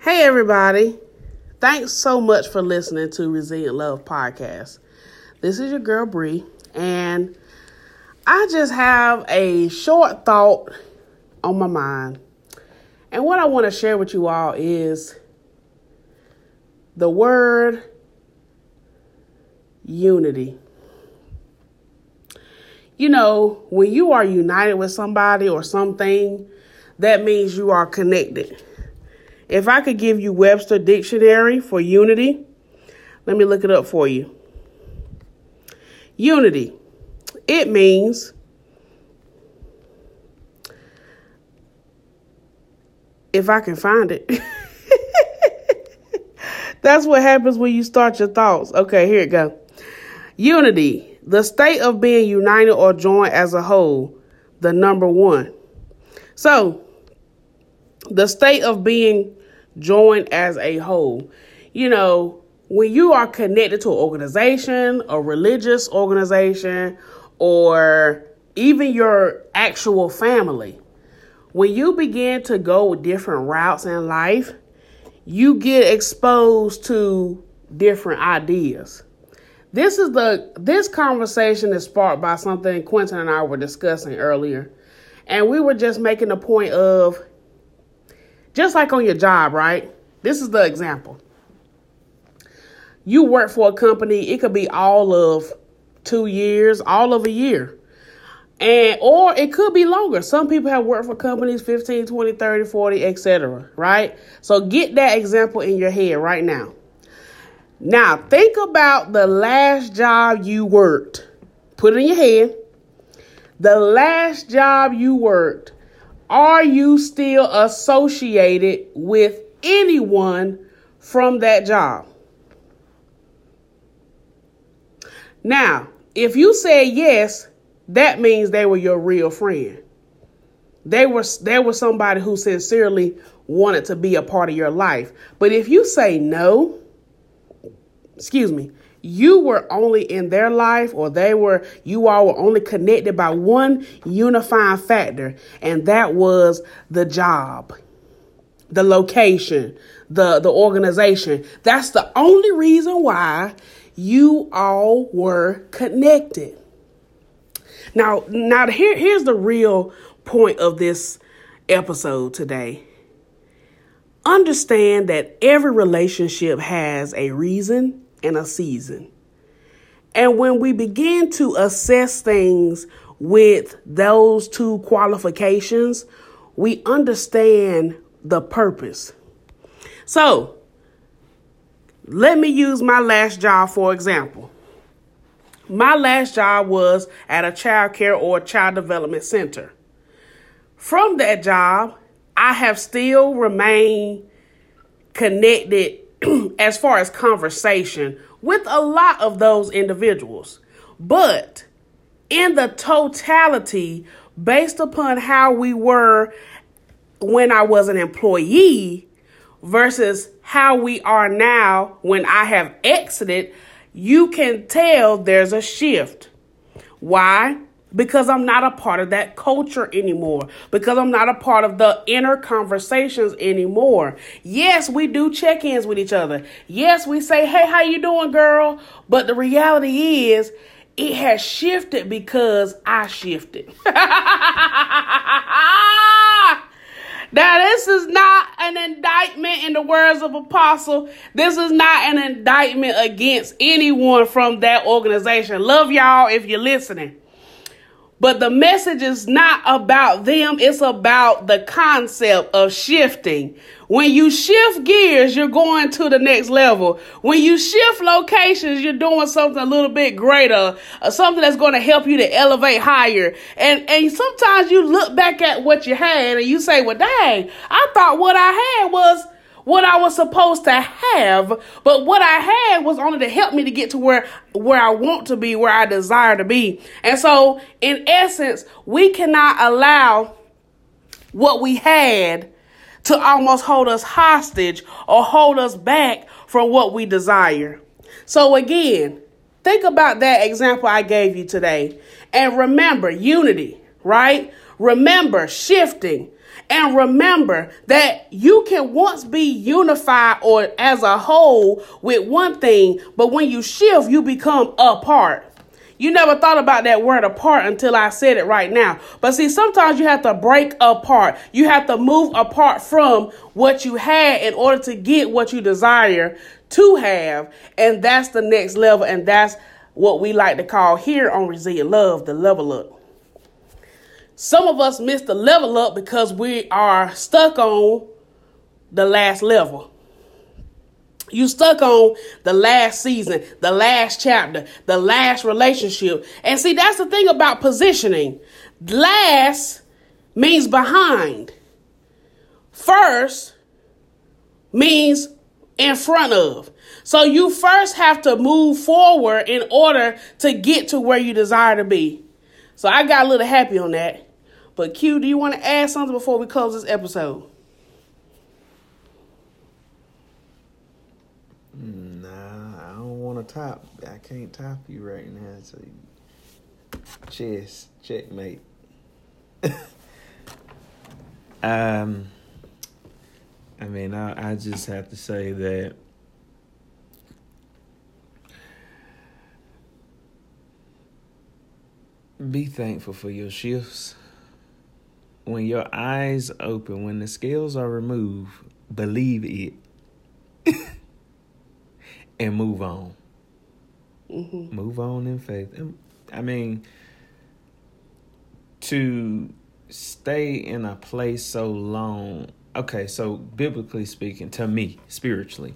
Hey, everybody. Thanks so much for listening to Resilient Love Podcast. This is your girl, Bree, and I just have a short thought on my mind. And what I want to share with you all is the word unity. You know, when you are united with somebody or something, that means you are connected. If I could give you Webster Dictionary for unity, let me look it up for you. Unity, it means if I can find it. That's what happens when you start your thoughts. Okay, here it go. Unity, the state of being united or joined as a whole, the number one. So, the state of being joined as a whole. You know, when you are connected to an organization, a religious organization, or even your actual family, when you begin to go different routes in life, you get exposed to different ideas. This is the this conversation is sparked by something Quentin and I were discussing earlier. And we were just making a point of just like on your job, right? This is the example. You work for a company, it could be all of two years, all of a year. And or it could be longer. Some people have worked for companies 15, 20, 30, 40, etc. Right? So get that example in your head right now. Now think about the last job you worked. Put it in your head. The last job you worked are you still associated with anyone from that job? Now, if you say yes, that means they were your real friend. They were they were somebody who sincerely wanted to be a part of your life. But if you say no, excuse me, you were only in their life or they were you all were only connected by one unifying factor and that was the job the location the the organization. That's the only reason why you all were connected. Now now here here's the real point of this episode today. Understand that every relationship has a reason and a season. And when we begin to assess things with those two qualifications, we understand the purpose. So, let me use my last job for example. My last job was at a child care or child development center. From that job, I have still remained connected as far as conversation with a lot of those individuals. But in the totality, based upon how we were when I was an employee versus how we are now when I have exited, you can tell there's a shift. Why? Because I'm not a part of that culture anymore, because I'm not a part of the inner conversations anymore. Yes, we do check-ins with each other. Yes, we say, "Hey, how you doing, girl?" But the reality is it has shifted because I shifted. Now, this is not an indictment in the words of Apostle. This is not an indictment against anyone from that organization. Love y'all if you're listening. But the message is not about them, it's about the concept of shifting. When you shift gears, you're going to the next level. When you shift locations, you're doing something a little bit greater, uh, something that's going to help you to elevate higher. And and sometimes you look back at what you had and you say, "Well, dang, I thought what I had was what I was supposed to have, but what I had was only to help me to get to where where I want to be, where I desire to be. And so, in essence, we cannot allow what we had to almost hold us hostage or hold us back from what we desire. So again, think about that example I gave you today and remember unity, right? Remember shifting And remember that you can once be unified or as a whole with one thing, but when you shift, you become apart. You never thought about that word apart until I said it right now. But see, sometimes you have to break apart. You have to move apart from what you had in order to get what you desire to have. And that's the next level. And that's what we like to call here on Resilient Love the level up. Some of us miss the level up because we are stuck on the last level. You stuck on the last season, the last chapter, the last relationship. And see, that's the thing about positioning. Last means behind. First means in front of. So you first have to move forward in order to get to where you desire to be. So I got a little happy on that. But Q, do you want to add something before we close this episode? Nah, I don't want to top. I can't top you right now. So, chess, checkmate. um, I mean, I, I just have to say that. Be thankful for your shifts when your eyes open, when the scales are removed, believe it and move on. Mm-hmm. Move on in faith. I mean, to stay in a place so long. Okay, so biblically speaking, to me, spiritually,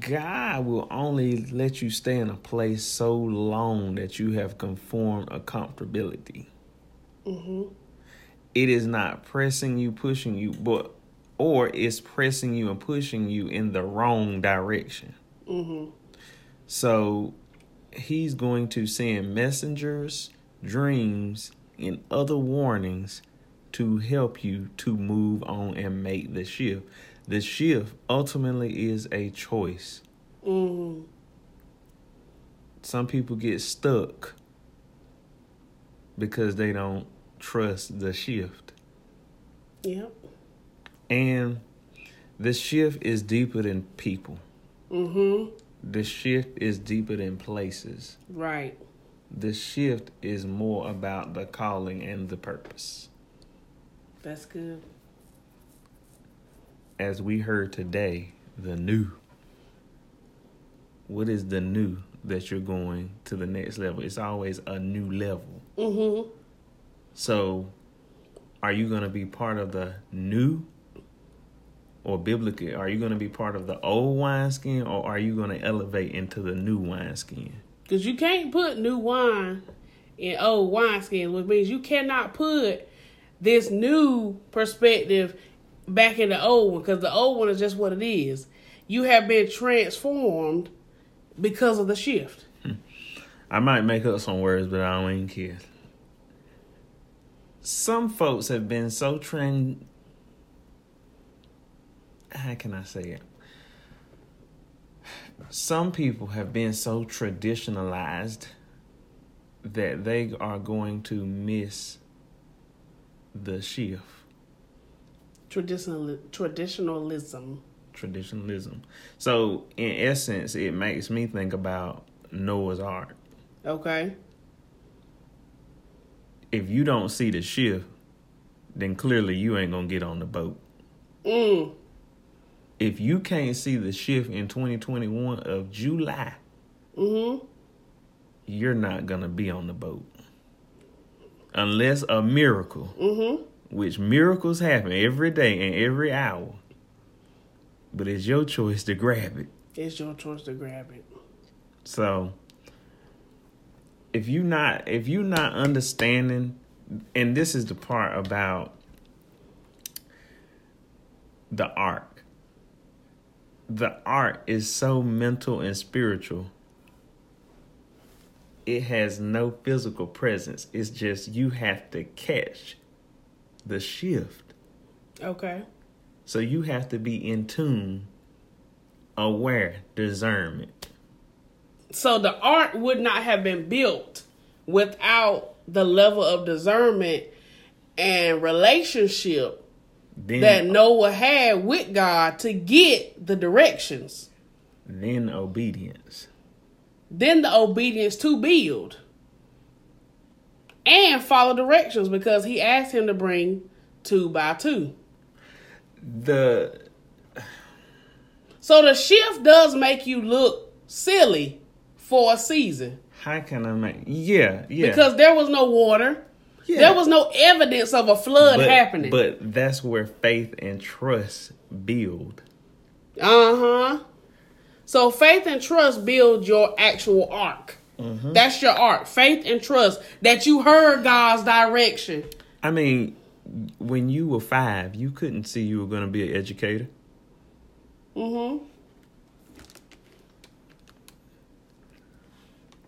God will only let you stay in a place so long that you have conformed a comfortability. Mm-hmm it is not pressing you, pushing you, but or it's pressing you and pushing you in the wrong direction. Mm-hmm. So he's going to send messengers, dreams, and other warnings to help you to move on and make the shift. The shift ultimately is a choice. Mm-hmm. Some people get stuck because they don't trust the shift. Yep. And the shift is deeper than people. Mm-hmm. The shift is deeper than places. Right. The shift is more about the calling and the purpose. That's good. As we heard today, the new. What is the new that you're going to the next level? It's always a new level. Mm-hmm. So, are you going to be part of the new or biblical? Are you going to be part of the old wineskin or are you going to elevate into the new wineskin? Because you can't put new wine in old wineskin, which means you cannot put this new perspective back in the old one because the old one is just what it is. You have been transformed because of the shift. Hmm. I might make up some words, but I don't even care some folks have been so trend how can I say it? Some people have been so traditionalized that they are going to miss the shift. Traditional traditionalism. Traditionalism. So in essence, it makes me think about Noah's Ark. Okay if you don't see the shift, then clearly you ain't gonna get on the boat. Mm. If you can't see the shift in 2021 of July, mm-hmm. you're not gonna be on the boat unless a miracle, mm-hmm. which miracles happen every day and every hour. But it's your choice to grab it. It's your choice to grab it. So if you not if you not understanding and this is the part about the ark. The art is so mental and spiritual. It has no physical presence. It's just you have to catch the shift. Okay. So you have to be in tune aware discernment so the ark would not have been built without the level of discernment and relationship Then, that Noah had with God to get the directions. then obedience. Then the obedience to build and follow directions because he asked him to bring two by two. The So the shift does make you look silly for a season how can I make? Yeah, yeah. because there was no water. yeah. There was no evidence of a flood but, happening. But that's where faith and trust build. Uh huh. So faith and trust build your actual ark. Mm-hmm. That's your ark. Faith and trust that you heard God's direction. I mean, when you were five, you couldn't see you were going to be an educator. Mm-hmm.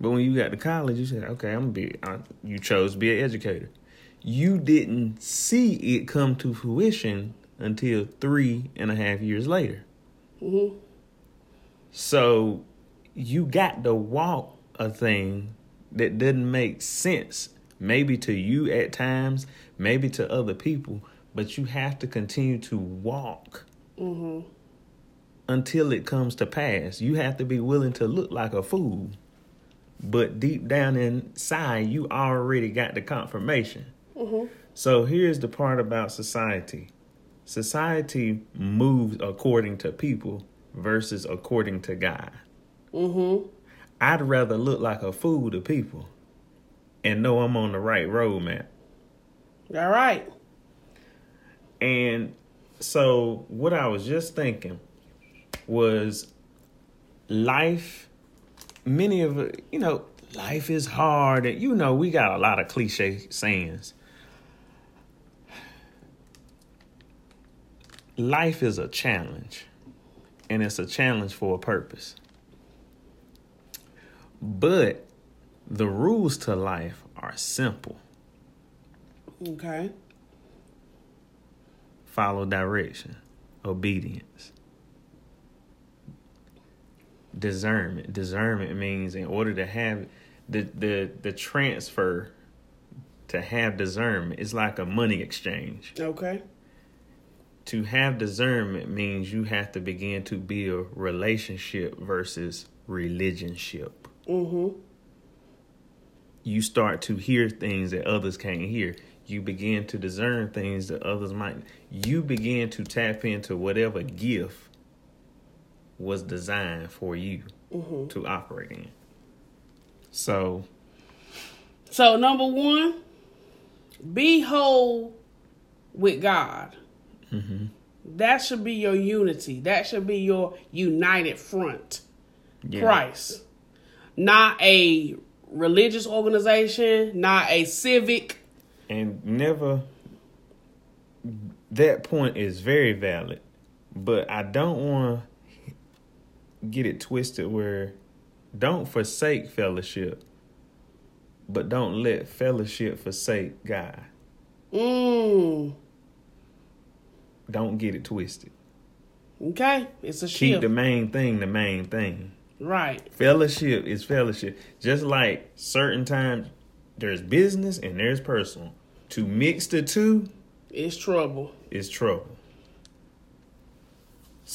But when you got to college, you said, "Okay, I'm gonna be." Uh, you chose to be an educator. You didn't see it come to fruition until three and a half years later. Mm-hmm. So you got to walk a thing that doesn't make sense, maybe to you at times, maybe to other people, but you have to continue to walk Mm-hmm. until it comes to pass. You have to be willing to look like a fool, but deep down inside, you already got the confirmation. Mm-hmm. So here's the part about society society moves according to people versus according to God. Mm-hmm. I'd rather look like a fool to people and know I'm on the right road man. All right. And so, what I was just thinking was life, many of you know, life is hard. And, you know, we got a lot of cliche sayings. Life is a challenge, and it's a challenge for a purpose. But the rules to life are simple. Okay. follow direction, obedience, discernment. Discernment means in order to have the the the transfer to have discernment is like a money exchange. Okay. To have discernment means you have to begin to build relationship versus religionship. Mm-hmm. You start to hear things that others can't hear. You begin to discern things that others might. You begin to tap into whatever gift was designed for you Mm-hmm. to operate in. So, So number one, be whole with God. mm-hmm. That should be your unity. That should be your united front. yeah. Christ. Not a religious organization, not a civic. and never that point is very valid but i don't want to get it twisted where don't forsake fellowship but don't let fellowship forsake god Mm. don't get it twisted Okay. It's a keep shift. the main thing the main thing right. fellowship is fellowship just like certain times there's business and there's personal to mix the two is trouble. is trouble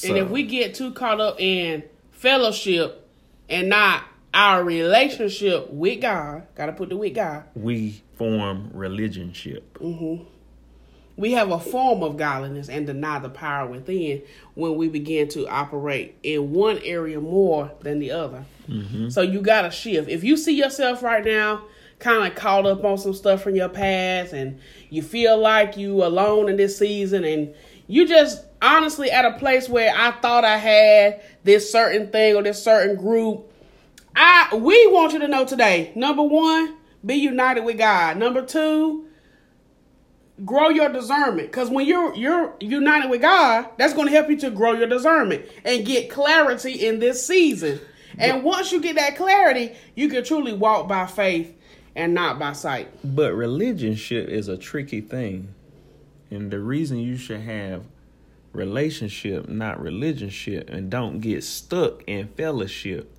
And if we get too caught up in fellowship and not our relationship with God, gotta put the with God. we form religionship. Mm-hmm. We have a form of godliness and deny the power within when we begin to operate in one area more than the other. Mm-hmm. So you gotta shift. If you see yourself right now kind of caught up on some stuff from your past and you feel like you alone in this season and you just honestly at a place where I thought I had this certain thing or this certain group I we want you to know today. Number one, be united with God. Number two, grow your discernment. Because when you're you're united with God, that's going to help you to grow your discernment and get clarity in this season. And once you get that clarity, you can truly walk by faith and not by sight. But religionship is a tricky thing. And the reason you should have relationship, not religionship, and don't get stuck in fellowship,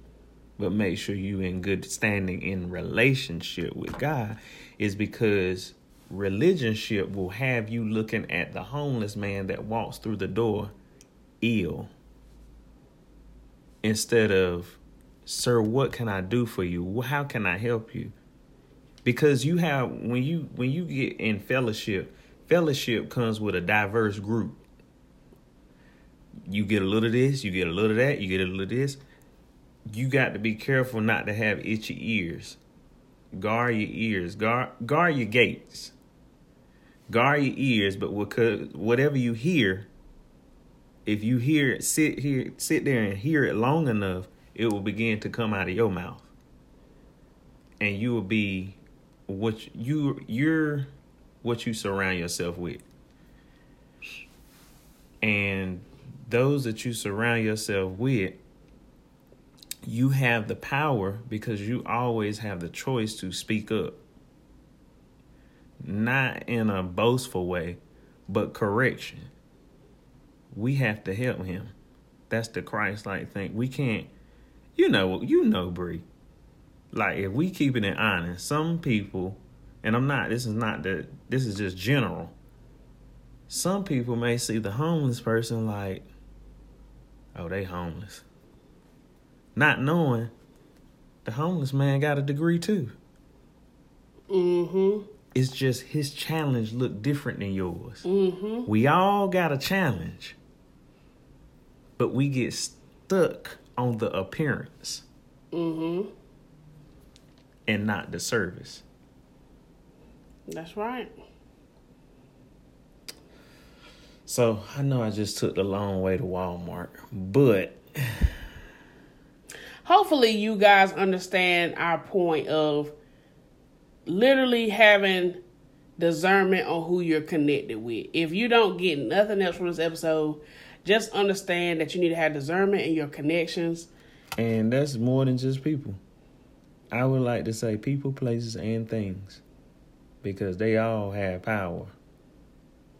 but make sure you in good standing in relationship with God is because religionship will have you looking at the homeless man that walks through the door ill. Instead of sir what can i do for you? How can i help you? Because you have when you when you get in fellowship fellowship comes with a diverse group you get a little of this you get a little of that you get a little of this. You got to be careful not to have itchy ears. Guard your ears. Guard guard your gates. Guard your ears but whatever you hear if you hear it sit here sit there and hear it long enough it will begin to come out of your mouth. And you will be what you you're what you surround yourself with. And those that you surround yourself with you have the power because you always have the choice to speak up not in a boastful way but correction we have to help him that's the christ like thing we can't you know you know Bree like if we keeping it in honest, some people, and I'm not. This is not that. This is just general. Some people may see the homeless person like, oh, they homeless, not knowing the homeless man got a degree too. Mm-hmm. It's just his challenge looked different than yours. Mm-hmm. We all got a challenge, but we get stuck on the appearance. Mm-hmm and not the service. That's right. So I know I just took the long way to Walmart, but hopefully you guys understand our point of literally having discernment on who you're connected with. If you don't get nothing else from this episode, just understand that you need to have discernment in your connections. And that's more than just people. I would like to say people, places, and things because they all have power.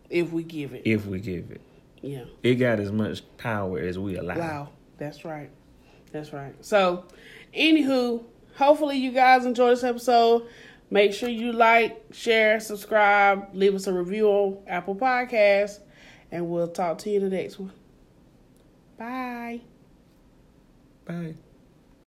If we give it. If we give it. Yeah. It got as much power as we allow. Wow. That's right. That's right. So, anywho, hopefully you guys enjoy this episode. Make sure you like, share, subscribe, leave us a review on Apple Podcasts, and we'll talk to you in the next one. Bye. Bye.